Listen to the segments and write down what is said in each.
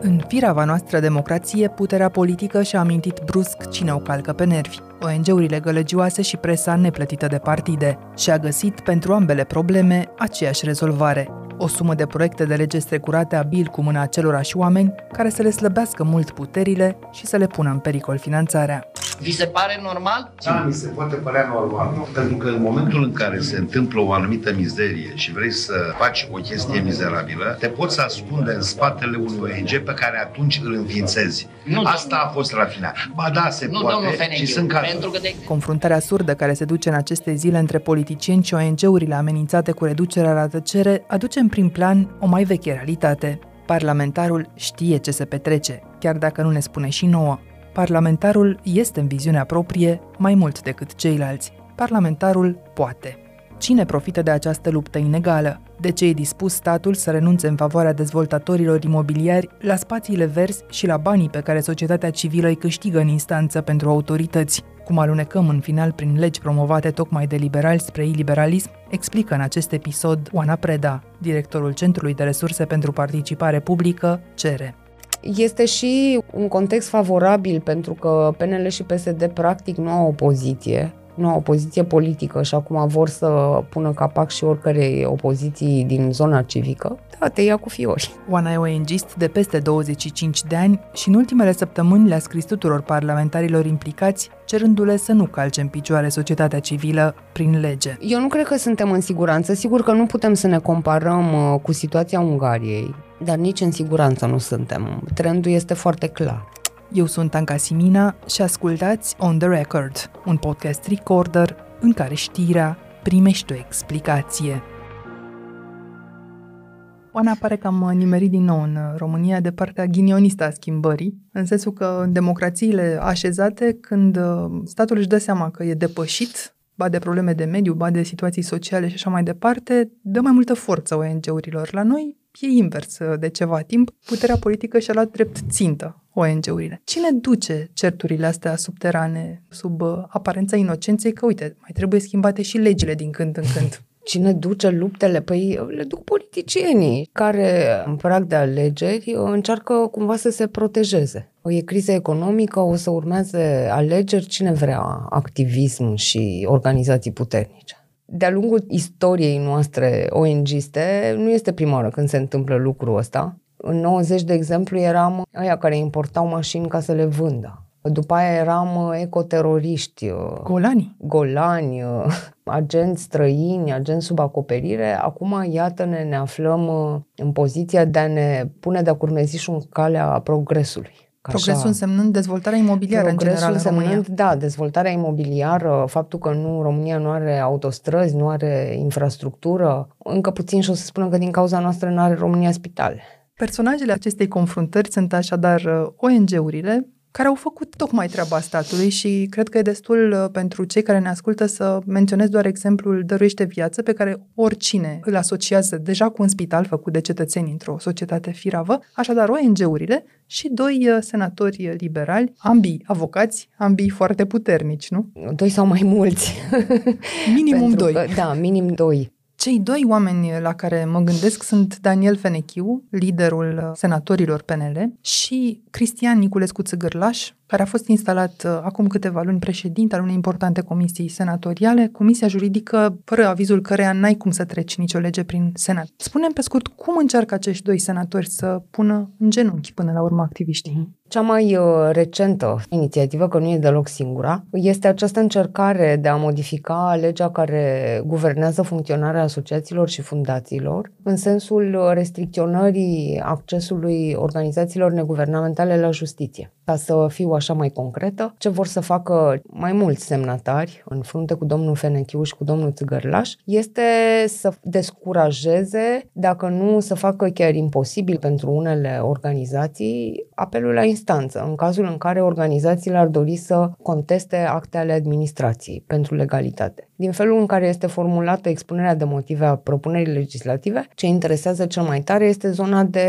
În firava noastră democrație, puterea politică și-a amintit brusc cine o calcă pe nervi. ONG-urile gălăgioase și presa neplătită de partide și a găsit pentru ambele probleme aceeași rezolvare. O sumă de proiecte de lege strecurate abil cu mâna acelorași oameni care să le slăbească mult puterile și să le pună în pericol finanțarea. Vi se pare normal? Da, mi se poate părea normal. Pentru că în momentul în care se întâmplă o anumită mizerie și vrei să faci o chestie mizerabilă, te poți ascunde în spatele unui ONG pe care atunci îl înființezi. Nu, Asta a fost rafinat. Ba da, se nu, poate. domnul Fenechiu, și sunt cazuri. pentru că de... Confruntarea surdă care se duce în aceste zile între politicieni și ONG-urile amenințate cu reducerea la tăcere aduce în prim plan o mai veche realitate. Parlamentarul știe ce se petrece, chiar dacă nu ne spune și nouă. Parlamentarul este în viziunea proprie mai mult decât ceilalți. Parlamentarul poate. Cine profită de această luptă inegală? De ce e dispus statul să renunțe în favoarea dezvoltatorilor imobiliari la spațiile verzi și la banii pe care societatea civilă îi câștigă în instanță pentru autorități? Cum alunecăm în final prin legi promovate tocmai de liberali spre iliberalism, explică în acest episod Oana Preda, directorul Centrului de Resurse pentru Participare Publică, CERE. Este și un context favorabil pentru că PNL și PSD practic nu au opoziție, nu au opoziție politică și acum vor să pună capac și oricărei opoziții din zona civică, da, te ia cu fiori. Oana e ONG-ist de peste 25 de ani și în ultimele săptămâni le-a scris tuturor parlamentarilor implicați, cerându-le să nu calce în picioare societatea civilă prin lege. Eu nu cred că suntem în siguranță. Sigur că nu putem să ne comparăm uh, cu situația Ungariei, dar nici în siguranță nu suntem. Trendul este foarte clar. Eu sunt Anca Simina și ascultați On The Record, un podcast recorder în care știrea primește o explicație. Oana pare că am nimerit din nou în România de partea ghinionistă a schimbării, în sensul că în democrațiile așezate, când statul își dă seama că e depășit, ba de probleme de mediu, ba de situații sociale și așa mai departe, dă mai multă forță ONG-urilor. La noi e invers de ceva timp. Puterea politică și-a luat drept țintă ONG-urile. Cine duce certurile astea subterane sub uh, aparența inocenței că, uite, mai trebuie schimbate și legile din când în când? Cine duce luptele? Păi le duc politicienii care, în prag de alegeri, încearcă cumva să se protejeze. O e criză economică, o să urmeze alegeri, cine vrea activism și organizații puternice. De-a lungul istoriei noastre ONG-ste, nu este prima oară când se întâmplă lucrul ăsta. În 90, de exemplu, eram aia care importau mașini ca să le vândă. După aia eram ecoteroriști. Golani. Golani, agenți străini, agenți sub acoperire. Acum, iată-ne, ne aflăm în poziția de a ne pune de-a curmezișul în calea progresului. Progresul așa, însemnând dezvoltarea imobiliară în general în România. Da, dezvoltarea imobiliară, faptul că nu România nu are autostrăzi, nu are infrastructură, încă puțin și o să spună că din cauza noastră nu are România spitale. Personajele acestei confruntări sunt așadar uh, ONG-urile, care au făcut tocmai treaba statului și cred că e destul uh, pentru cei care ne ascultă să menționez doar exemplul Dăruiește Viață, pe care oricine îl asociază deja cu un spital făcut de cetățeni într-o societate firavă, așadar ONG-urile și doi uh, senatori liberali, ambii avocați, ambii foarte puternici, nu? Doi sau mai mulți. Minimum doi. Că, da, minim doi. Cei doi oameni la care mă gândesc sunt Daniel Fenechiu, liderul senatorilor PNL, și Cristian Niculescu Țăgărlaș, care a fost instalat uh, acum câteva luni președinte al unei importante comisii senatoriale, comisia juridică, fără avizul căreia n-ai cum să treci nicio lege prin Senat. Spunem pe scurt cum încearcă acești doi senatori să pună în genunchi până la urmă activiștii. Cea mai uh, recentă inițiativă, că nu e deloc singura, este această încercare de a modifica legea care guvernează funcționarea asociațiilor și fundațiilor, în sensul restricționării accesului organizațiilor neguvernamentale la justiție. Ca să fiu așa mai concretă, ce vor să facă mai mulți semnatari în frunte cu domnul Fenechiuș și cu domnul Țigărlaș este să descurajeze, dacă nu să facă chiar imposibil pentru unele organizații, apelul la instanță, în cazul în care organizațiile ar dori să conteste acte ale administrației pentru legalitate. Din felul în care este formulată expunerea de motive a propunerii legislative, ce interesează cel mai tare este zona de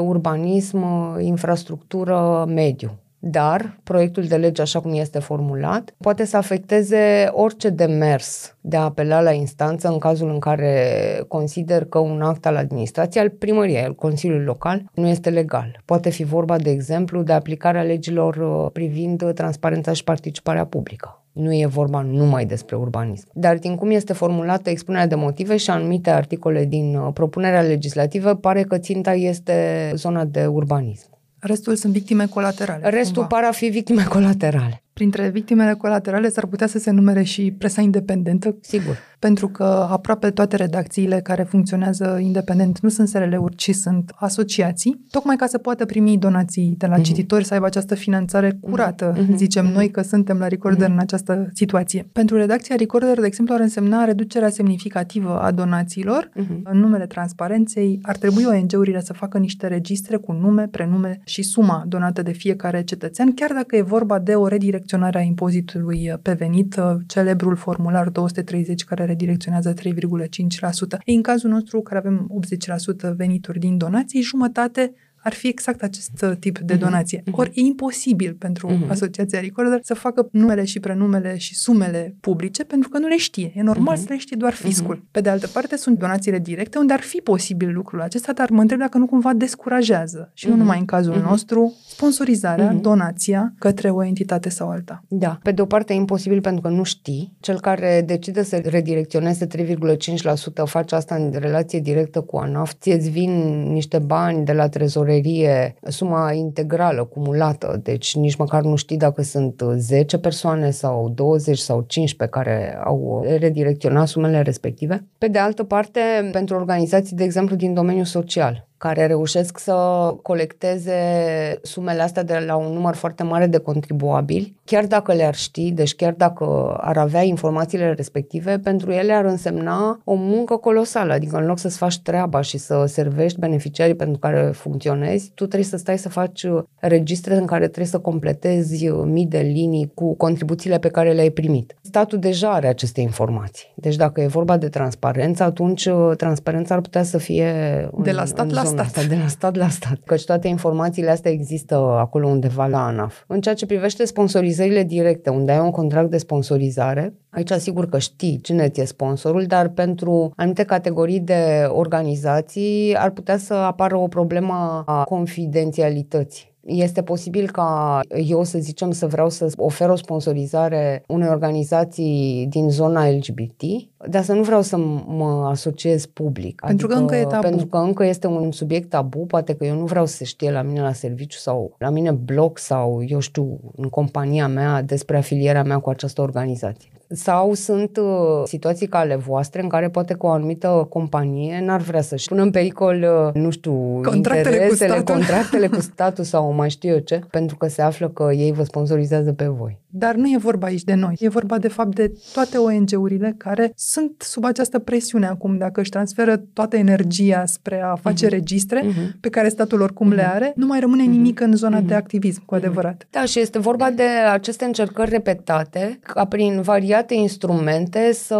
urbanism, infrastructură, mediu dar proiectul de lege, așa cum este formulat, poate să afecteze orice demers de a apela la instanță în cazul în care consider că un act al administrației, al primăriei, al Consiliului Local, nu este legal. Poate fi vorba, de exemplu, de aplicarea legilor uh, privind transparența și participarea publică. Nu e vorba numai despre urbanism. Dar din cum este formulată expunerea de motive și anumite articole din uh, propunerea legislativă, pare că ținta este zona de urbanism. Restul sunt victime colaterale. Restul cumva. par a fi victime colaterale. Printre victimele colaterale s-ar putea să se numere și presa independentă. Sigur pentru că aproape toate redacțiile care funcționează independent nu sunt SRL-uri, ci sunt asociații, tocmai ca să poată primi donații de la mm-hmm. cititori, să aibă această finanțare curată, mm-hmm. zicem mm-hmm. noi că suntem la Recorder mm-hmm. în această situație. Pentru redacția Recorder, de exemplu, ar însemna reducerea semnificativă a donațiilor mm-hmm. în numele transparenței. Ar trebui ONG-urile să facă niște registre cu nume, prenume și suma donată de fiecare cetățean, chiar dacă e vorba de o redirecționare a impozitului pe venit, celebrul formular 230 care redirecționează 3,5%. În cazul nostru, care avem 80% venituri din donații, jumătate ar fi exact acest uh, tip de mhm. donație. Uh-huh. Ori e imposibil pentru uh-huh. Asociația Recorder să facă numele și prenumele și sumele publice pentru că nu le știe. E normal uh-huh. să le știe doar fiscul. Uh-huh. Pe de altă parte, sunt donațiile directe unde ar fi posibil lucrul acesta, dar mă întreb dacă nu cumva descurajează și uh-huh. nu numai în cazul uh-huh. nostru, sponsorizarea, uh-huh. donația către o entitate sau alta. Da. Pe de o parte e imposibil pentru că nu știi. Cel care decide să redirecționeze 3,5% face asta în relație directă cu ANAF. Ți-ți vin niște bani de la trezorerie librărie suma integrală, cumulată, deci nici măcar nu știi dacă sunt 10 persoane sau 20 sau 15 care au redirecționat sumele respective. Pe de altă parte, pentru organizații, de exemplu, din domeniul social, care reușesc să colecteze sumele astea de la un număr foarte mare de contribuabili, chiar dacă le-ar ști, deci chiar dacă ar avea informațiile respective, pentru ele ar însemna o muncă colosală, adică în loc să-ți faci treaba și să servești beneficiarii pentru care funcționezi, tu trebuie să stai să faci registre în care trebuie să completezi mii de linii cu contribuțiile pe care le-ai primit. Statul deja are aceste informații. Deci dacă e vorba de transparență, atunci transparența ar putea să fie de la stat în la stat. Asta, de la stat la stat. Căci toate informațiile astea există acolo undeva la ANAF. În ceea ce privește sponsorizările directe, unde ai un contract de sponsorizare, aici sigur că știi cine ți-e sponsorul, dar pentru anumite categorii de organizații ar putea să apară o problemă a confidențialității. Este posibil ca eu, să zicem, să vreau să ofer o sponsorizare unei organizații din zona LGBT, dar să nu vreau să mă asociez public. Pentru adică, că încă e tabu. Pentru că încă este un subiect tabu, poate că eu nu vreau să știe la mine la serviciu sau la mine blog sau, eu știu, în compania mea despre afilierea mea cu această organizație. Sau sunt uh, situații ca ale voastre în care poate cu o anumită companie n-ar vrea să-și pună în pericol, uh, nu știu, contractele interesele, cu statul. contractele cu statul sau mai știu eu ce, pentru că se află că ei vă sponsorizează pe voi. Dar nu e vorba aici de noi, e vorba de fapt de toate ONG-urile care sunt sub această presiune acum, dacă își transferă toată energia spre a face uh-huh. registre uh-huh. pe care statul oricum uh-huh. le are, nu mai rămâne nimic uh-huh. în zona uh-huh. de activism, cu adevărat. Da, și este vorba de aceste încercări repetate, ca prin variate instrumente să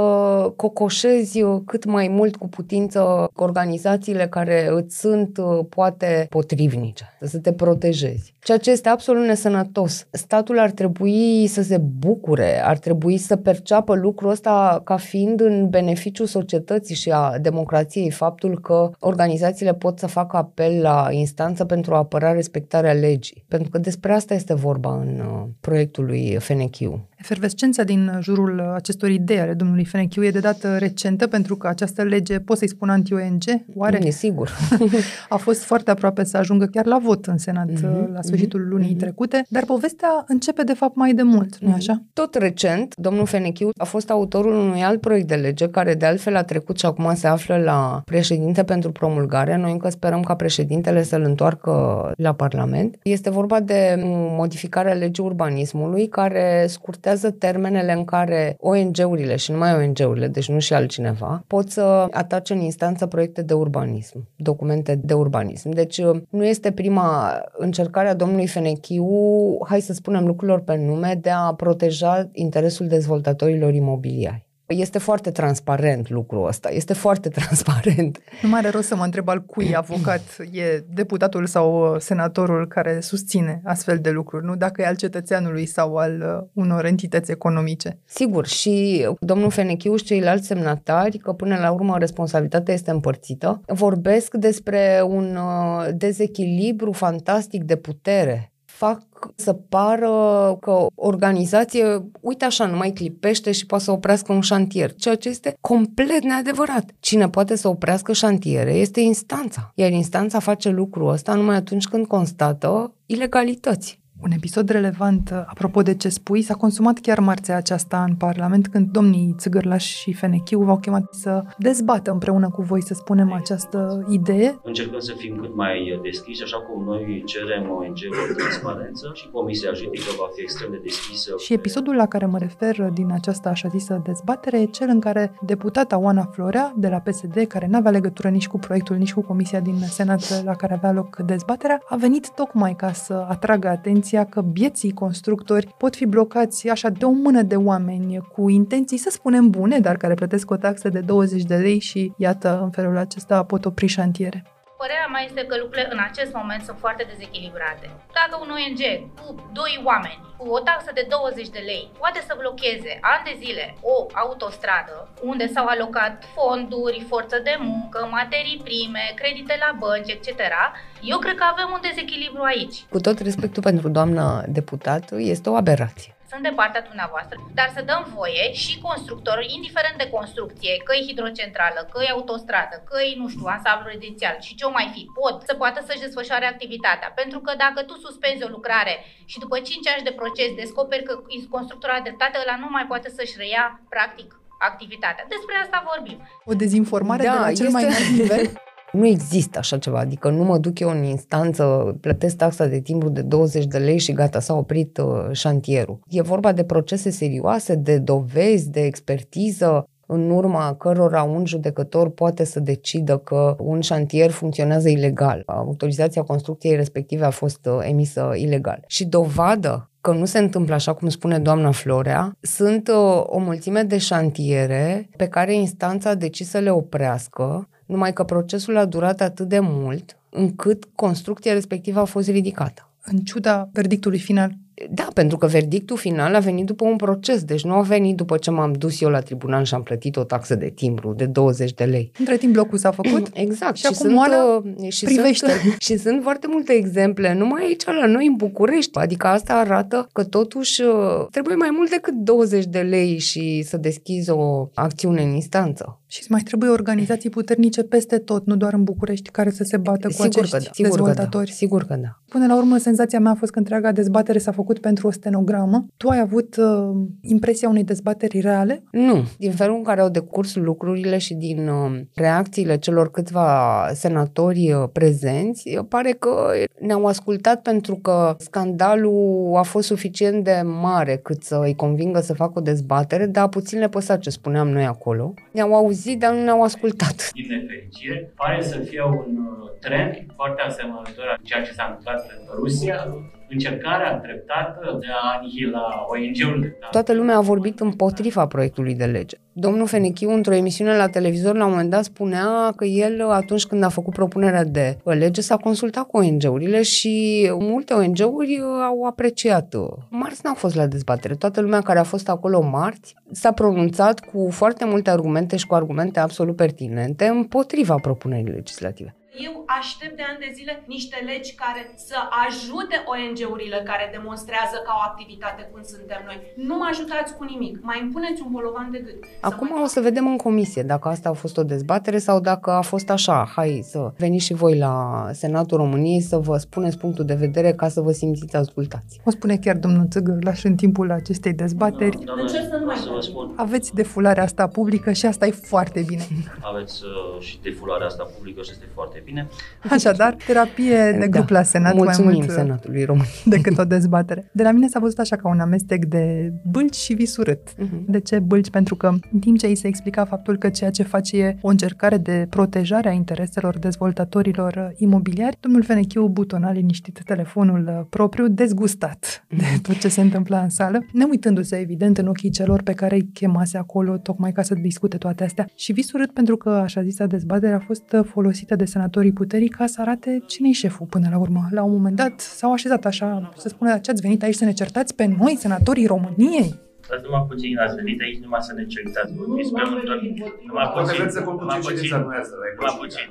cocoșezi cât mai mult cu putință organizațiile care îți sunt poate potrivnice, să te protejezi. Ceea ce este absolut nesănătos. Statul ar trebui să se bucure, ar trebui să perceapă lucrul ăsta ca fiind în beneficiul societății și a democrației, faptul că organizațiile pot să facă apel la instanță pentru a apăra respectarea legii. Pentru că despre asta este vorba în uh, proiectul lui FNQ. Efervescența din jurul acestor idei ale domnului Fenechiu e de dată recentă, pentru că această lege, pot să-i spun anti-ONG, oare? E sigur. a fost foarte aproape să ajungă chiar la vot în Senat mm-hmm, la sfârșitul mm-hmm, lunii mm-hmm. trecute, dar povestea începe de fapt mai de mult, nu-i mm-hmm. așa? Tot recent, domnul Fenechiu a fost autorul unui alt proiect de lege care de altfel a trecut și acum se află la președinte pentru promulgare. Noi încă sperăm ca președintele să-l întoarcă la Parlament. Este vorba de modificarea legii urbanismului care scurtează limitează termenele în care ONG-urile și numai ONG-urile, deci nu și altcineva, pot să atace în instanță proiecte de urbanism, documente de urbanism. Deci nu este prima încercare a domnului Fenechiu, hai să spunem lucrurilor pe nume, de a proteja interesul dezvoltatorilor imobiliari. Este foarte transparent lucrul ăsta, este foarte transparent. Nu mai are rost să mă întreb al cui avocat e deputatul sau uh, senatorul care susține astfel de lucruri, nu dacă e al cetățeanului sau al uh, unor entități economice. Sigur, și domnul Fenechiu și ceilalți semnatari, că până la urmă responsabilitatea este împărțită, vorbesc despre un uh, dezechilibru fantastic de putere fac să pară că o organizație, uite așa, nu mai clipește și poate să oprească un șantier, ceea ce este complet neadevărat. Cine poate să oprească șantiere este instanța, iar instanța face lucrul ăsta numai atunci când constată ilegalități. Un episod relevant, apropo de ce spui, s-a consumat chiar marțea aceasta în Parlament când domnii Țigărlaș și Fenechiu v-au chemat să dezbată împreună cu voi, să spunem, această idee. Încercăm să fim cât mai deschiși, așa cum noi cerem ONG-uri transparență și Comisia Juridică va fi extrem de deschisă. Și episodul la care mă refer din această așa zisă dezbatere e cel în care deputata Oana Florea de la PSD, care n-avea legătură nici cu proiectul, nici cu comisia din Senat la care avea loc dezbaterea, a venit tocmai ca să atragă atenția impresia că bieții constructori pot fi blocați așa de o mână de oameni cu intenții, să spunem, bune, dar care plătesc o taxă de 20 de lei și iată, în felul acesta pot opri șantiere. Părerea mea este că lucrurile în acest moment sunt foarte dezechilibrate. Dacă un ONG cu doi oameni, cu o taxă de 20 de lei, poate să blocheze ani de zile o autostradă unde s-au alocat fonduri, forță de muncă, materii prime, credite la bănci, etc., eu cred că avem un dezechilibru aici. Cu tot respectul pentru doamna deputat, este o aberație sunt de partea dumneavoastră, dar să dăm voie și constructor, indiferent de construcție, că e hidrocentrală, că e autostradă, că e, nu știu, ansamblu rezidențial și ce o mai fi, pot să poată să-și desfășoare activitatea. Pentru că dacă tu suspenzi o lucrare și după 5 ani de proces descoperi că constructorul a dreptate, ăla nu mai poate să-și reia, practic, activitatea. Despre asta vorbim. O dezinformare da, de la cel este... mai înalt nivel. Nu există așa ceva, adică nu mă duc eu în instanță, plătesc taxa de timbru de 20 de lei și gata, s-a oprit uh, șantierul. E vorba de procese serioase, de dovezi, de expertiză, în urma cărora un judecător poate să decidă că un șantier funcționează ilegal. Autorizația construcției respective a fost uh, emisă ilegal. Și dovadă că nu se întâmplă așa cum spune doamna Florea, sunt uh, o mulțime de șantiere pe care instanța a decis să le oprească numai că procesul a durat atât de mult încât construcția respectivă a fost ridicată. În ciuda verdictului final da, pentru că verdictul final a venit după un proces, deci nu a venit după ce m-am dus eu la tribunal și am plătit o taxă de timbru de 20 de lei. Între timp blocul s-a făcut? Exact. Și, și acum sunt, uh, și privește. Sunt, și sunt foarte multe exemple, numai aici la noi în București. Adică asta arată că totuși uh, trebuie mai mult decât 20 de lei și să deschizi o acțiune în instanță. Și mai trebuie organizații puternice peste tot, nu doar în București, care să se bată cu sigur acești că da, sigur dezvoltatori. Că da, sigur că da. Până la urmă, senzația mea a fost că întreaga dezbatere s-a făcut pentru o stenogramă. Tu ai avut uh, impresia unei dezbateri reale? Nu. Din felul în care au decurs lucrurile și din uh, reacțiile celor câțiva senatori uh, prezenți, pare că ne-au ascultat pentru că scandalul a fost suficient de mare cât să îi convingă să facă o dezbatere, dar puțin le păsa ce spuneam noi acolo. Ne-au auzit, dar nu ne-au ascultat. Din nefericire, pare să fie un uh, trend foarte asemănător a ceea ce s-a întâmplat în Rusia, încercarea treptată de a anihila ONG-urile. Toată lumea a vorbit împotriva proiectului de lege. Domnul Fenechiu, într-o emisiune la televizor, la un moment dat spunea că el, atunci când a făcut propunerea de lege, s-a consultat cu ONG-urile și multe ONG-uri au apreciat. Marți n-a fost la dezbatere. Toată lumea care a fost acolo marți s-a pronunțat cu foarte multe argumente și cu argumente absolut pertinente împotriva propunerii legislative. Eu aștept de ani de zile niște legi care să ajute ONG-urile care demonstrează ca o activitate cum suntem noi. Nu mă ajutați cu nimic, mai impuneți un bolovan de gât. Acum să o să vedem în comisie dacă asta a fost o dezbatere sau dacă a fost așa. Hai să veniți și voi la Senatul României să vă spuneți punctul de vedere ca să vă simțiți ascultați. O spune chiar domnul Țăgărlaș în timpul acestei dezbateri. Da, doamne, să nu mai să vă spun. Aveți defularea asta publică și asta e foarte bine. Aveți uh, și defularea asta publică și este foarte bine bine. Așadar, terapie de grup da. la Senat Mulțumim mai mult Senatului României. decât o dezbatere. De la mine s-a văzut așa ca un amestec de bâlci și vis urât. Mhm. De ce bâlci? Pentru că în timp ce îi se explica faptul că ceea ce face e o încercare de protejare a intereselor dezvoltatorilor uh, imobiliari, domnul Fenechiu butona liniștit telefonul uh, propriu, dezgustat de tot ce se întâmpla în sală, ne uitându-se evident în ochii celor pe care îi chemase acolo tocmai ca să discute toate astea. Și vis urât pentru că așa zisa dezbatere a fost uh, folosită de senatorii puterii ca să arate cine-i șeful până la urmă. La un moment dat s-au așezat așa, să spună, ce ați venit aici să ne certați pe noi, senatorii României? Dați numai puțin, ați venit aici numai să ne certați. Vorbiți pe un ton. Numai Poate puțin. vreți să conclude Numai ce puțin. știți dumneavoastră, la Numai economie. puțin.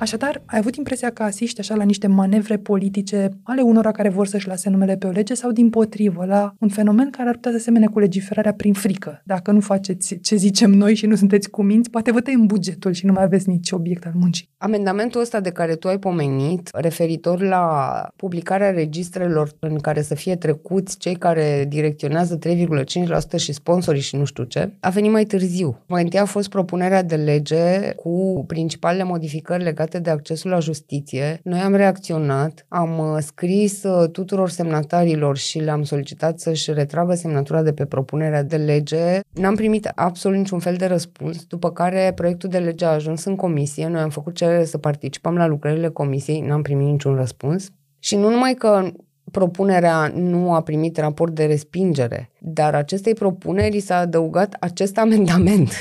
Așadar, ai avut impresia că asiști așa la niște manevre politice ale unora care vor să-și lase numele pe o lege sau din potrivă la un fenomen care ar putea să semene cu legiferarea prin frică. Dacă nu faceți ce zicem noi și nu sunteți cuminți, poate vă tăiem bugetul și nu mai aveți nici obiect al muncii. Amendamentul ăsta de care tu ai pomenit, referitor la publicarea registrelor în care să fie trecuți cei care direcționează 3,5% și sponsorii și nu știu ce, a venit mai târziu. Mai întâi a fost propunerea de lege cu principalele modificări legate de accesul la justiție. Noi am reacționat, am uh, scris uh, tuturor semnatarilor și le-am solicitat să-și retragă semnatura de pe propunerea de lege. N-am primit absolut niciun fel de răspuns, după care proiectul de lege a ajuns în comisie. Noi am făcut cerere să participăm la lucrările comisiei, n-am primit niciun răspuns. Și nu numai că propunerea nu a primit raport de respingere, dar acestei propuneri i s-a adăugat acest amendament.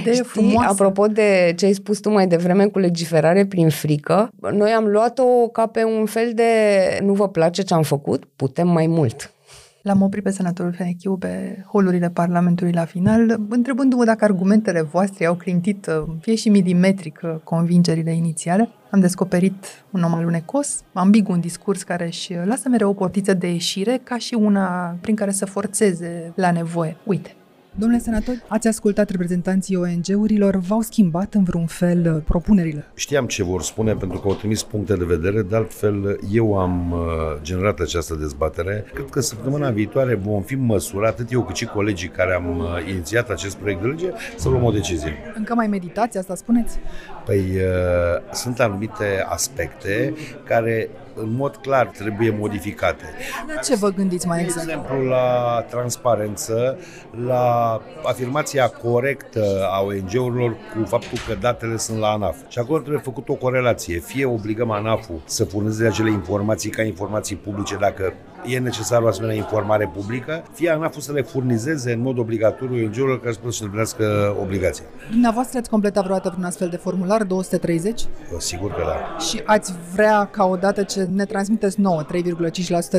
idee Știi, frumoasă. apropo de ce ai spus tu mai devreme cu legiferare prin frică, noi am luat-o ca pe un fel de nu vă place ce am făcut, putem mai mult. L-am oprit pe senatorul Fenechiu pe holurile Parlamentului la final, întrebându-mă dacă argumentele voastre au clintit uh, fie și milimetric uh, convingerile inițiale. Am descoperit un om alunecos, ambigu un discurs care își lasă mereu o portiță de ieșire ca și una prin care să forțeze la nevoie. Uite, Domnule senator, ați ascultat reprezentanții ONG-urilor, v-au schimbat în vreun fel uh, propunerile? Știam ce vor spune pentru că au trimis puncte de vedere, de altfel eu am uh, generat această dezbatere. Cred că săptămâna viitoare vom fi în măsură, atât eu cât și colegii care am uh, inițiat acest proiect de lege, să luăm o decizie. Încă mai meditați asta, spuneți? Păi uh, sunt anumite aspecte care în mod clar trebuie modificate. La ce vă gândiți mai De exact? exemplu, la transparență, la afirmația corectă a ONG-urilor cu faptul că datele sunt la ANAF. Și acolo trebuie făcut o corelație. Fie obligăm ANAF-ul să furnizeze acele informații ca informații publice dacă e necesară o asemenea informare publică, fie ANAF-ul să le furnizeze în mod obligatoriu ONG-urilor care să poată să îndeplinească obligația. Dumneavoastră ați completat vreodată un astfel de formular 230 Sigur că da. și ați vrea ca odată ce ne transmiteți nouă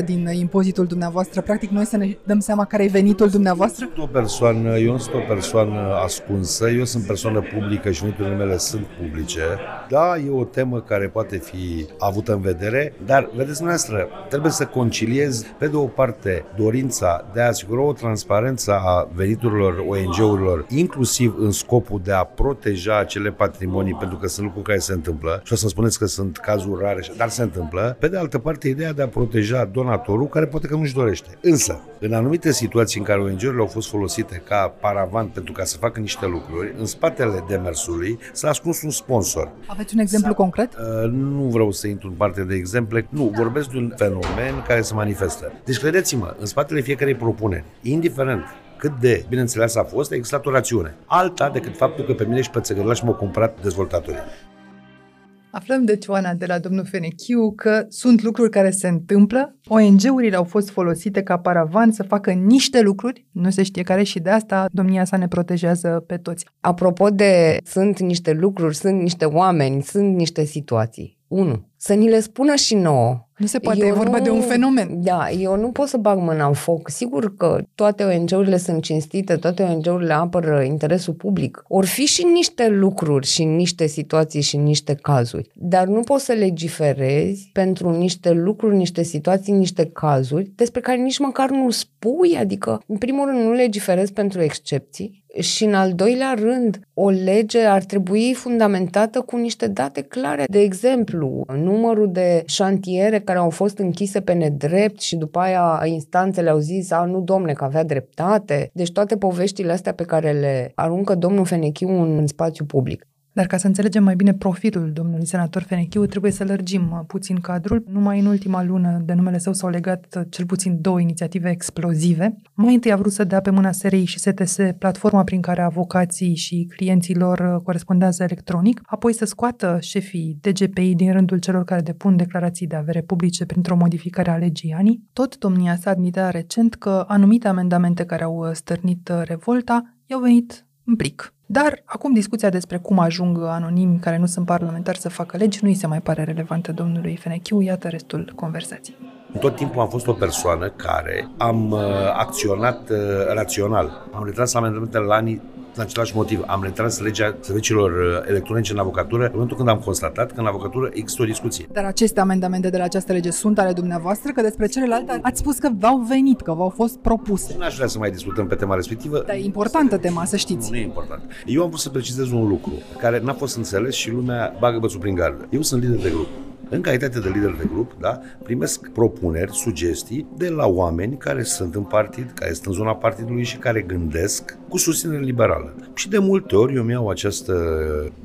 3,5% din impozitul dumneavoastră, practic noi să ne dăm seama care e venitul dumneavoastră? sunt o persoană, eu nu sunt o persoană ascunsă, eu sunt persoană publică și veniturile mele sunt publice. Da, e o temă care poate fi avută în vedere, dar, vedeți dumneavoastră, trebuie să conciliez, pe de o parte, dorința de a asigura o transparență a veniturilor ONG-urilor, inclusiv în scopul de a proteja acele patrimonii, pentru că sunt lucruri care se întâmplă, și o să spuneți că sunt cazuri rare, dar se întâmplă. Pe de altă parte, ideea de a proteja donatorul, care poate că nu-și dorește. Însă, în anumite situații în care ONG-urile au fost folosite ca paravan pentru ca să facă niște lucruri, în spatele demersului s-a ascuns un sponsor. Aveți un exemplu concret? Uh, Nu vreau să intru în parte de exemple, nu, vorbesc de un fenomen care se manifestă. Deci, credeți-mă, în spatele fiecarei propuneri, indiferent cât de bineînțeles a fost, a existat o rațiune. Alta decât faptul că pe mine și pe țăgărlași m-au cumpărat dezvoltatorii. Aflăm deci, Oana, de la domnul Fenechiu că sunt lucruri care se întâmplă, ONG-urile au fost folosite ca paravan să facă niște lucruri, nu se știe care și de asta domnia sa ne protejează pe toți. Apropo de sunt niște lucruri, sunt niște oameni, sunt niște situații. 1. Să ni le spună și nouă. Nu se poate, e vorba de un fenomen. Da, eu nu pot să bag mâna în foc. Sigur că toate ONG-urile sunt cinstite, toate ONG-urile apără interesul public. Or fi și niște lucruri și niște situații și niște cazuri. Dar nu poți să legiferezi pentru niște lucruri, niște situații, niște cazuri despre care nici măcar nu spui. Adică, în primul rând, nu legiferezi pentru excepții și în al doilea rând, o lege ar trebui fundamentată cu niște date clare. De exemplu, numărul de șantiere care au fost închise pe nedrept și după aia instanțele au zis, a, nu domne, că avea dreptate. Deci toate poveștile astea pe care le aruncă domnul Fenechiu în, în spațiu public. Dar ca să înțelegem mai bine profilul domnului senator Fenechiu, trebuie să lărgim uh, puțin cadrul. Numai în ultima lună de numele său s-au legat uh, cel puțin două inițiative explozive. Mai întâi a vrut să dea pe mâna SRI și STS platforma prin care avocații și clienții lor uh, corespondează electronic, apoi să scoată șefii DGPI din rândul celor care depun declarații de avere publice printr-o modificare a legii ANI. Tot domnia sa admitea recent că anumite amendamente care au stârnit revolta i-au venit în plic. Dar acum discuția despre cum ajung anonimi care nu sunt parlamentari să facă legi nu îi se mai pare relevantă domnului Fenechiu. Iată restul conversației. Tot timpul am fost o persoană care am uh, acționat uh, rațional. Am retras amendamentele la anii din același motiv. Am retras legea serviciilor uh, electronice în avocatură în momentul când am constatat că în avocatură există o discuție. Dar aceste amendamente de la această lege sunt ale dumneavoastră, că despre celelalte ați spus că v-au venit, că v-au fost propuse. Nu aș vrea să mai discutăm pe tema respectivă. Dar e importantă tema, să știți. Nu, nu e important. Eu am vrut să precizez un lucru care n-a fost înțeles și lumea bagă bățul prin gardă. Eu sunt lider de grup în calitate de lider de grup, da, primesc propuneri, sugestii de la oameni care sunt în partid, care sunt în zona partidului și care gândesc cu susținere liberală. Și de multe ori eu mi-au această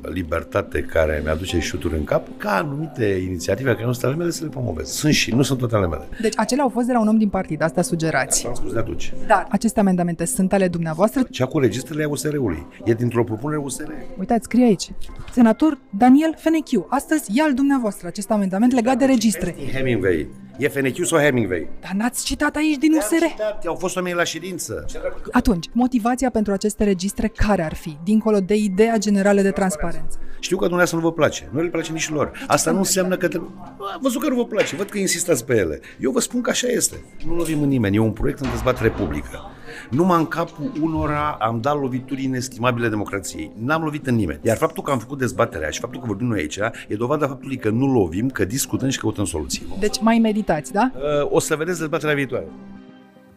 libertate care mi-aduce șuturi în cap, ca anumite inițiative care nu sunt ale mele să le promovez. Sunt și nu sunt toate ale mele. Deci acelea au fost de la un om din partid, asta sugerați. Asta am spus de atunci. Dar aceste amendamente sunt ale dumneavoastră? Cea cu registrele USR-ului. E dintr-o propunere USR. Uitați, scrie aici. Senator Daniel Fenechiu. Astăzi e al dumneavoastră acest amendament legat de registre. Hemingway. E Fenechiu sau Hemingway? Dar n-ați citat aici din USR? Citat, au fost oameni la ședință. Atunci, motivația pentru aceste registre care ar fi, dincolo de ideea generală de transparență? Știu că dumneavoastră nu vă place, nu le place nici lor. Asta nu înseamnă că... Trebuie... Am văzut că nu vă place, văd că insistați pe ele. Eu vă spun că așa este. Nu lovim în nimeni, e un proiect în dezbatere publică. Numai în capul unora am dat lovituri inestimabile democrației. N-am lovit în nimeni. Iar faptul că am făcut dezbaterea și faptul că vorbim noi aici e dovada faptului că nu lovim, că discutăm și căutăm soluții. Deci mai meditați, da? Uh, o să vedeți dezbaterea viitoare.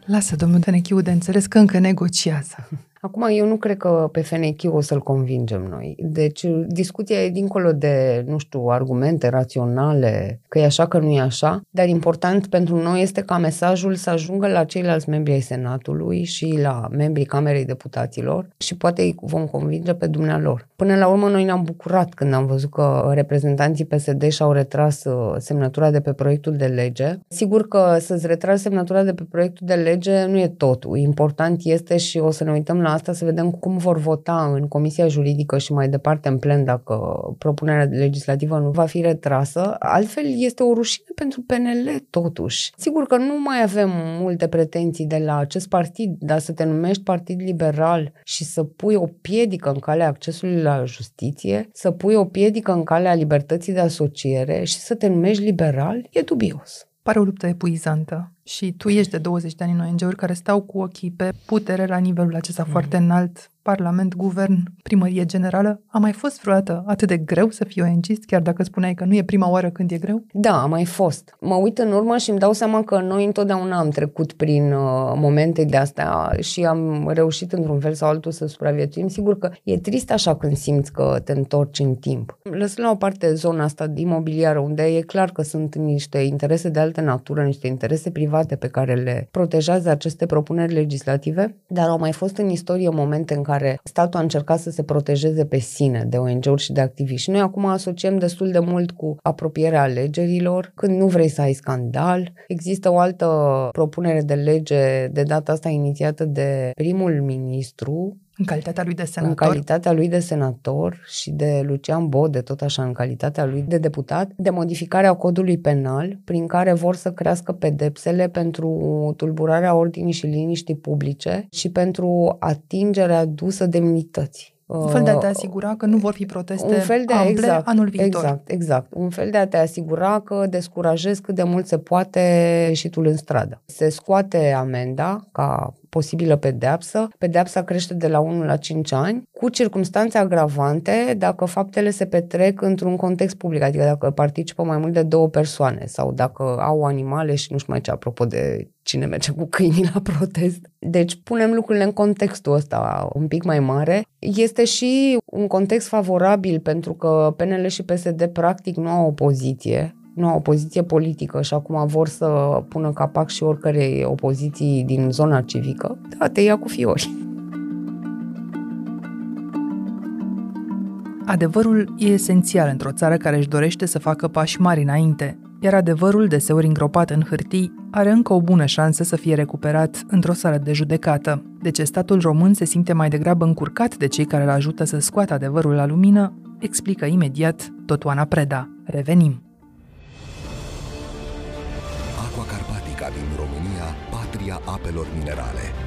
Lasă, domnul Tenechiu, de înțeles că încă negociază. Acum, eu nu cred că pe FNQ o să-l convingem noi. Deci, discuția e dincolo de, nu știu, argumente raționale, că e așa, că nu e așa, dar important pentru noi este ca mesajul să ajungă la ceilalți membri ai Senatului și la membrii Camerei Deputaților și poate îi vom convinge pe dumnealor. Până la urmă, noi ne-am bucurat când am văzut că reprezentanții PSD și-au retras uh, semnătura de pe proiectul de lege. Sigur că să-ți retragi semnătura de pe proiectul de lege nu e totul. Important este și o să ne uităm la asta să vedem cum vor vota în Comisia Juridică și mai departe în plen dacă propunerea legislativă nu va fi retrasă. Altfel este o rușine pentru PNL totuși. Sigur că nu mai avem multe pretenții de la acest partid, dar să te numești Partid Liberal și să pui o piedică în calea accesului la justiție, să pui o piedică în calea libertății de asociere și să te numești liberal, e dubios. Pare o luptă epuizantă și tu ești de 20 de ani în ONG-uri care stau cu ochii pe putere la nivelul acesta mm. foarte înalt Parlament, Guvern, Primărie Generală. A mai fost vreodată atât de greu să fii ONGist, chiar dacă spuneai că nu e prima oară când e greu? Da, a mai fost. Mă uit în urmă și îmi dau seama că noi întotdeauna am trecut prin uh, momente de astea și am reușit într-un fel sau altul să supraviețuim. Sigur că e trist așa când simți că te întorci în timp. Lăsând la o parte zona asta de imobiliară, unde e clar că sunt niște interese de altă natură, niște interese private pe care le protejează aceste propuneri legislative, dar au mai fost în istorie momente în care care statul a încercat să se protejeze pe sine de ONG-uri și de activiști. Noi acum asociem destul de mult cu apropierea alegerilor, când nu vrei să ai scandal. Există o altă propunere de lege, de data asta inițiată de primul ministru, în calitatea lui de senator? În calitatea lui de senator și de Lucian Bode, tot așa, în calitatea lui de deputat, de modificarea codului penal, prin care vor să crească pedepsele pentru tulburarea ordinii și liniștii publice și pentru atingerea dusă demnității. Un fel de a te asigura că nu vor fi proteste un fel de, ample exact, anul viitor. Exact, exact. Un fel de a te asigura că descurajezi cât de mult se poate ieșitul în stradă. Se scoate amenda ca posibilă pedeapsă. Pedeapsa crește de la 1 la 5 ani, cu circunstanțe agravante dacă faptele se petrec într-un context public, adică dacă participă mai mult de două persoane sau dacă au animale și nu știu mai ce, apropo de cine merge cu câinii la protest. Deci punem lucrurile în contextul ăsta un pic mai mare. Este și un context favorabil pentru că PNL și PSD practic nu au opoziție nu au opoziție politică și acum vor să pună capac și oricărei opoziții din zona civică, da, te ia cu fiori. Adevărul e esențial într-o țară care își dorește să facă pași mari înainte, iar adevărul, deseori îngropat în hârtii, are încă o bună șansă să fie recuperat într-o sală de judecată. De ce statul român se simte mai degrabă încurcat de cei care îl ajută să scoată adevărul la lumină, explică imediat Totoana Preda. Revenim. Patria apelor minerale.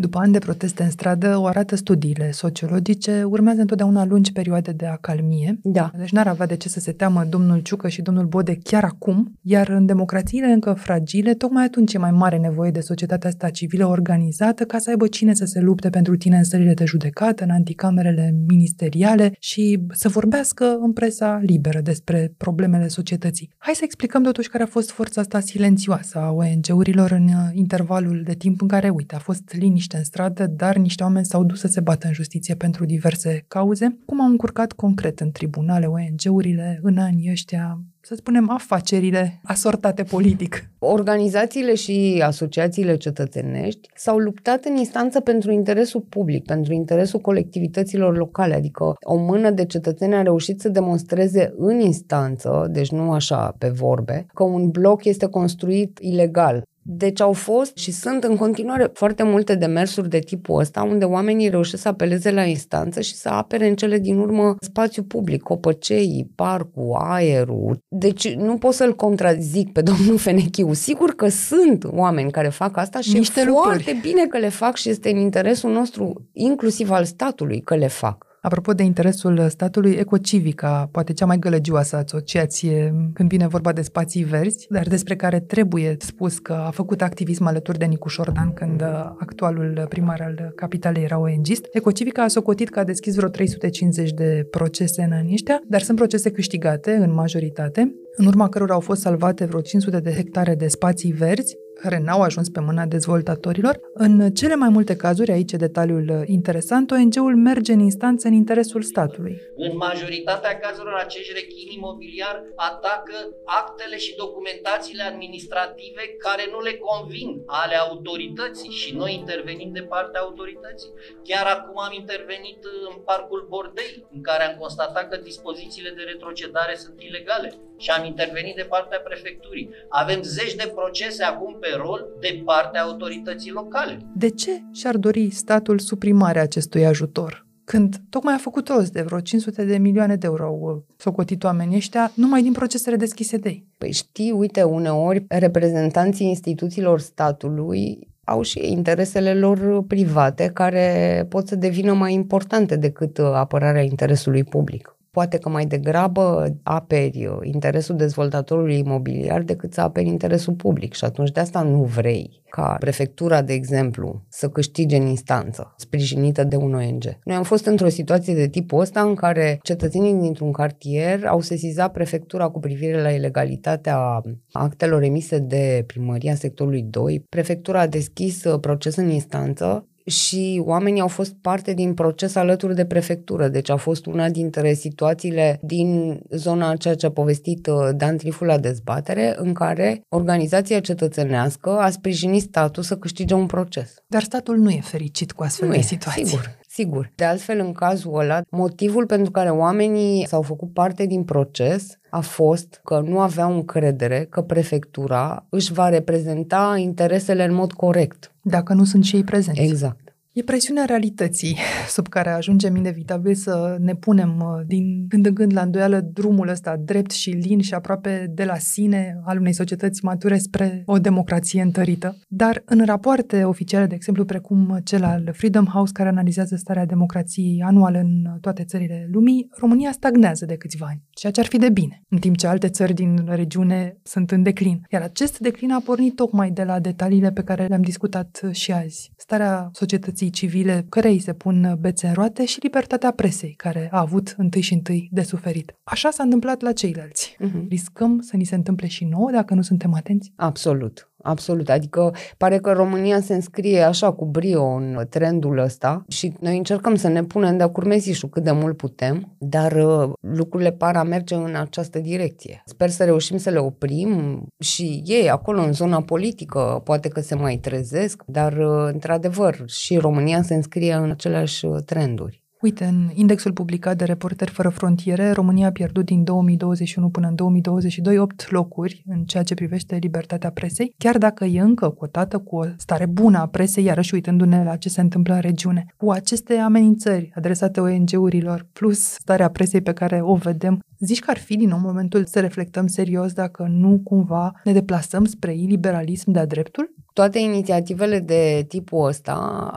După ani de proteste în stradă, o arată studiile sociologice, urmează întotdeauna lungi perioade de acalmie. Da. Deci n-ar avea de ce să se teamă domnul Ciucă și domnul Bode chiar acum, iar în democrațiile încă fragile, tocmai atunci e mai mare nevoie de societatea asta civilă organizată ca să aibă cine să se lupte pentru tine în stările de judecată, în anticamerele ministeriale și să vorbească în presa liberă despre problemele societății. Hai să explicăm totuși care a fost forța asta silențioasă a ONG-urilor în intervalul de timp în care, uite, a fost liniște liniște în stradă, dar niște oameni s-au dus să se bată în justiție pentru diverse cauze. Cum au încurcat concret în tribunale ONG-urile în anii ăștia, să spunem, afacerile asortate politic? Organizațiile și asociațiile cetățenești s-au luptat în instanță pentru interesul public, pentru interesul colectivităților locale, adică o mână de cetățeni a reușit să demonstreze în instanță, deci nu așa pe vorbe, că un bloc este construit ilegal. Deci au fost și sunt în continuare foarte multe demersuri de tipul ăsta unde oamenii reușesc să apeleze la instanță și să apere în cele din urmă spațiu public, copăceii, parcul, aerul. Deci nu pot să-l contrazic pe domnul Fenechiu. Sigur că sunt oameni care fac asta și Niște e foarte lucruri. bine că le fac și este în interesul nostru, inclusiv al statului, că le fac. Apropo de interesul statului, Ecocivica, poate cea mai gălăgioasă asociație când vine vorba de spații verzi, dar despre care trebuie spus că a făcut activism alături de Nicu Șordan când actualul primar al capitalei era ONGist. Ecocivica a socotit că a deschis vreo 350 de procese în anii ăștia, dar sunt procese câștigate în majoritate, în urma cărora au fost salvate vreo 500 de hectare de spații verzi, care n-au ajuns pe mâna dezvoltatorilor. În cele mai multe cazuri, aici e detaliul interesant, ONG-ul merge în instanță în interesul statului. În majoritatea cazurilor, acești rechin imobiliar atacă actele și documentațiile administrative care nu le convin ale autorității și noi intervenim de partea autorității. Chiar acum am intervenit în parcul Bordei, în care am constatat că dispozițiile de retrocedare sunt ilegale și am intervenit de partea prefecturii. Avem zeci de procese acum pe rol de partea autorității locale. De ce și-ar dori statul suprimarea acestui ajutor? Când tocmai a făcut rost de vreo 500 de milioane de euro au socotit oamenii ăștia numai din procesele deschise de ei. Păi știi, uite, uneori reprezentanții instituțiilor statului au și interesele lor private care pot să devină mai importante decât apărarea interesului public poate că mai degrabă aperi interesul dezvoltatorului imobiliar decât să aperi interesul public și atunci de asta nu vrei ca prefectura, de exemplu, să câștige în instanță, sprijinită de un ONG. Noi am fost într-o situație de tipul ăsta în care cetățenii dintr-un cartier au sesizat prefectura cu privire la ilegalitatea actelor emise de primăria sectorului 2. Prefectura a deschis proces în instanță și oamenii au fost parte din proces alături de prefectură. Deci a fost una dintre situațiile din zona ceea ce a povestit uh, Dan Trifu la dezbatere, în care organizația cetățenească a sprijinit statul să câștige un proces. Dar statul nu e fericit cu astfel nu de e, situații. Sigur, sigur. De altfel, în cazul ăla, motivul pentru care oamenii s-au făcut parte din proces a fost că nu aveau încredere că prefectura își va reprezenta interesele în mod corect. Dacă nu sunt și ei prezenți. Exact. E presiunea realității sub care ajungem inevitabil să ne punem uh, din când în când la îndoială drumul ăsta drept și lin și aproape de la sine al unei societăți mature spre o democrație întărită. Dar în rapoarte oficiale, de exemplu, precum cel al Freedom House, care analizează starea democrației anual în toate țările lumii, România stagnează de câțiva ani, ceea ce ar fi de bine, în timp ce alte țări din regiune sunt în declin. Iar acest declin a pornit tocmai de la detaliile pe care le-am discutat și azi. Starea societății civile care îi se pun bețe în roate și libertatea presei, care a avut întâi și întâi de suferit. Așa s-a întâmplat la ceilalți. Uh-huh. Riscăm să ni se întâmple și nouă dacă nu suntem atenți? Absolut. Absolut, adică pare că România se înscrie așa cu brio în trendul ăsta și noi încercăm să ne punem de curmezișul cât de mult putem, dar uh, lucrurile par a merge în această direcție. Sper să reușim să le oprim și ei acolo în zona politică poate că se mai trezesc, dar uh, într-adevăr și România se înscrie în aceleași trenduri. Uite, în indexul publicat de Reporteri Fără Frontiere, România a pierdut din 2021 până în 2022 8 locuri în ceea ce privește libertatea presei, chiar dacă e încă cotată cu o stare bună a presei, iarăși uitându-ne la ce se întâmplă în regiune. Cu aceste amenințări adresate ONG-urilor, plus starea presei pe care o vedem, zici că ar fi din nou momentul să reflectăm serios dacă nu cumva ne deplasăm spre iliberalism de-a dreptul? Toate inițiativele de tipul ăsta,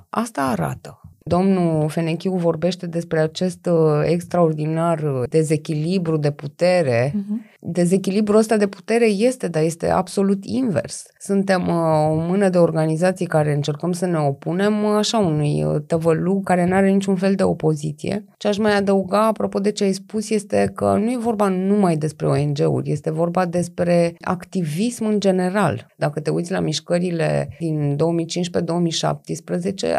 asta arată. Domnul Fenechiu vorbește despre acest uh, extraordinar uh, dezechilibru de putere uh-huh Dezechilibrul ăsta de putere este, dar este absolut invers. Suntem uh, o mână de organizații care încercăm să ne opunem uh, așa unui uh, tăvălug care nu are niciun fel de opoziție. Ce aș mai adăuga, apropo de ce ai spus, este că nu e vorba numai despre ONG-uri, este vorba despre activism în general. Dacă te uiți la mișcările din 2015-2017,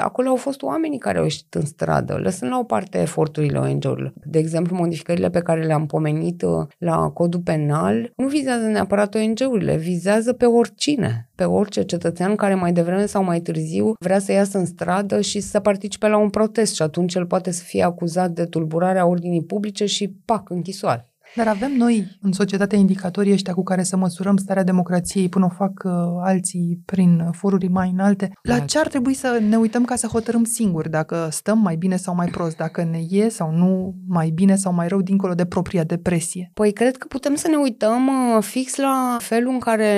acolo au fost oamenii care au ieșit în stradă, lăsând la o parte eforturile ONG-urilor. De exemplu, modificările pe care le-am pomenit la codul penal nu vizează neapărat ONG-urile, vizează pe oricine, pe orice cetățean care mai devreme sau mai târziu vrea să iasă în stradă și să participe la un protest și atunci el poate să fie acuzat de tulburarea ordinii publice și pac, închisoare. Dar avem noi în societate indicatorii ăștia cu care să măsurăm starea democrației până o fac uh, alții prin foruri mai înalte. La ce ar trebui să ne uităm ca să hotărâm singuri dacă stăm mai bine sau mai prost, dacă ne e sau nu mai bine sau mai rău dincolo de propria depresie? Păi cred că putem să ne uităm uh, fix la felul în care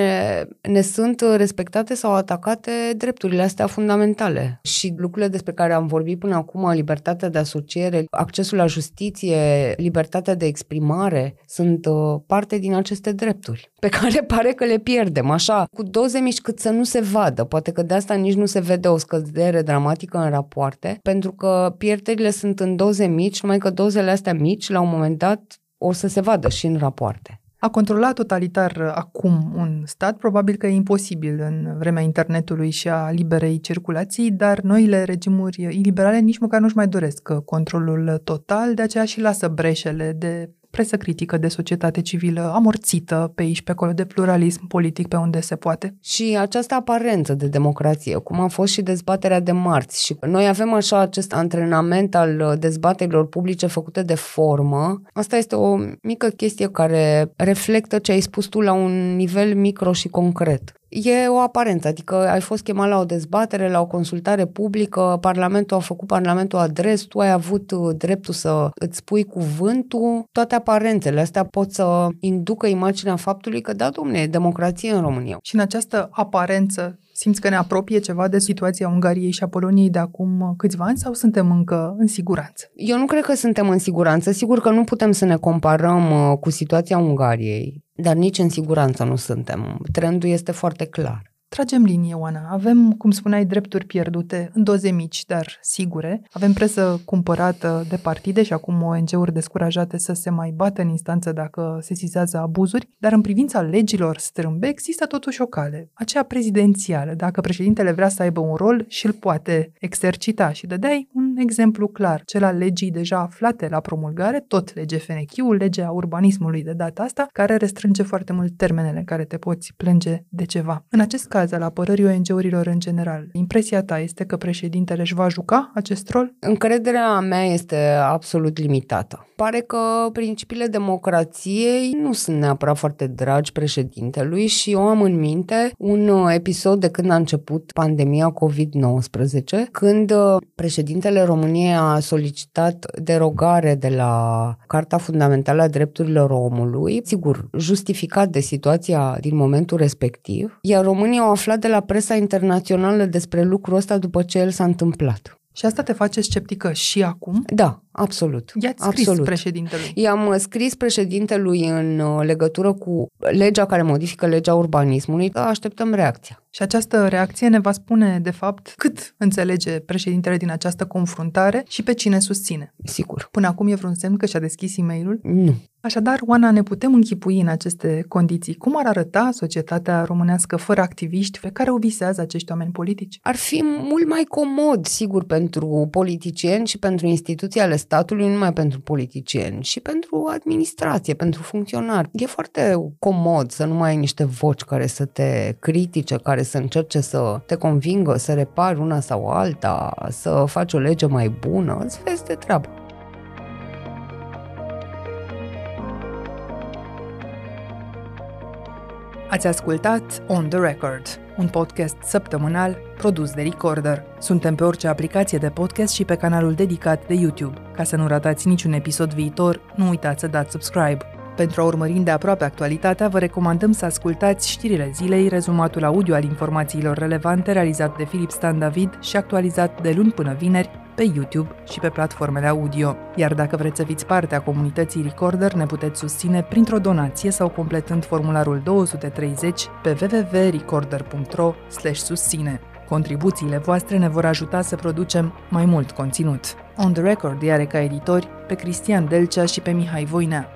ne sunt respectate sau atacate drepturile astea fundamentale și lucrurile despre care am vorbit până acum, libertatea de asociere, accesul la justiție, libertatea de exprimare, sunt uh, parte din aceste drepturi, pe care pare că le pierdem, așa, cu doze mici cât să nu se vadă. Poate că de asta nici nu se vede o scădere dramatică în rapoarte, pentru că pierderile sunt în doze mici, numai că dozele astea mici, la un moment dat, o să se vadă și în rapoarte. A controla totalitar acum un stat probabil că e imposibil în vremea internetului și a liberei circulații, dar noile regimuri iliberale nici măcar nu-și mai doresc controlul total, de aceea și lasă breșele de presă critică de societate civilă amorțită pe aici, pe acolo, de pluralism politic pe unde se poate. Și această aparență de democrație, cum a fost și dezbaterea de marți. Și noi avem așa acest antrenament al dezbaterilor publice făcute de formă. Asta este o mică chestie care reflectă ce ai spus tu la un nivel micro și concret e o aparență, adică ai fost chemat la o dezbatere, la o consultare publică, Parlamentul a făcut Parlamentul adres, tu ai avut uh, dreptul să îți spui cuvântul, toate aparențele astea pot să inducă imaginea faptului că da, domne, e democrație în România. Și în această aparență Simți că ne apropie ceva de situația Ungariei și a Poloniei de acum câțiva ani sau suntem încă în siguranță? Eu nu cred că suntem în siguranță. Sigur că nu putem să ne comparăm uh, cu situația Ungariei, dar nici în siguranță nu suntem. Trendul este foarte clar. Tragem linie, Oana. Avem, cum spuneai, drepturi pierdute în doze mici, dar sigure. Avem presă cumpărată de partide și acum ONG-uri descurajate să se mai bată în instanță dacă se sizează abuzuri, dar în privința legilor strâmbe există totuși o cale, aceea prezidențială. Dacă președintele vrea să aibă un rol și îl poate exercita și dădeai un exemplu clar, cel al legii deja aflate la promulgare, tot lege FNQ, legea urbanismului de data asta, care restrânge foarte mult termenele în care te poți plânge de ceva. În acest caz, al apărării ONG-urilor în general. Impresia ta este că președintele își va juca acest rol? Încrederea mea este absolut limitată. Pare că principiile democrației nu sunt neapărat foarte dragi președintelui și eu am în minte un episod de când a început pandemia COVID-19, când președintele României a solicitat derogare de la Carta Fundamentală a Drepturilor Omului, sigur, justificat de situația din momentul respectiv, iar România au aflat de la presa internațională despre lucrul ăsta după ce el s-a întâmplat. Și asta te face sceptică și acum? Da, absolut. I-ați scris absolut. președintelui? I-am uh, scris președintelui în uh, legătură cu legea care modifică legea urbanismului. Așteptăm reacția. Și această reacție ne va spune, de fapt, cât înțelege președintele din această confruntare și pe cine susține. Sigur. Până acum e vreun semn că și-a deschis e mail Nu. Așadar, Oana, ne putem închipui în aceste condiții. Cum ar arăta societatea românească fără activiști pe care o visează acești oameni politici? Ar fi mult mai comod, sigur, pentru politicieni și pentru instituții ale statului, nu numai pentru politicieni, și pentru administrație, pentru funcționari. E foarte comod să nu mai ai niște voci care să te critique, care să încerce să te convingă, să repari una sau alta, să faci o lege mai bună, îți vezi de treabă. Ați ascultat On The Record, un podcast săptămânal produs de Recorder. Suntem pe orice aplicație de podcast și pe canalul dedicat de YouTube. Ca să nu ratați niciun episod viitor, nu uitați să dați subscribe. Pentru a urmări de aproape actualitatea, vă recomandăm să ascultați știrile zilei, rezumatul audio al informațiilor relevante realizat de Filip Stan David și actualizat de luni până vineri pe YouTube și pe platformele audio. Iar dacă vreți să fiți parte a comunității Recorder, ne puteți susține printr-o donație sau completând formularul 230 pe www.recorder.ro susține. Contribuțiile voastre ne vor ajuta să producem mai mult conținut. On the Record are ca editori pe Cristian Delcea și pe Mihai Voinea.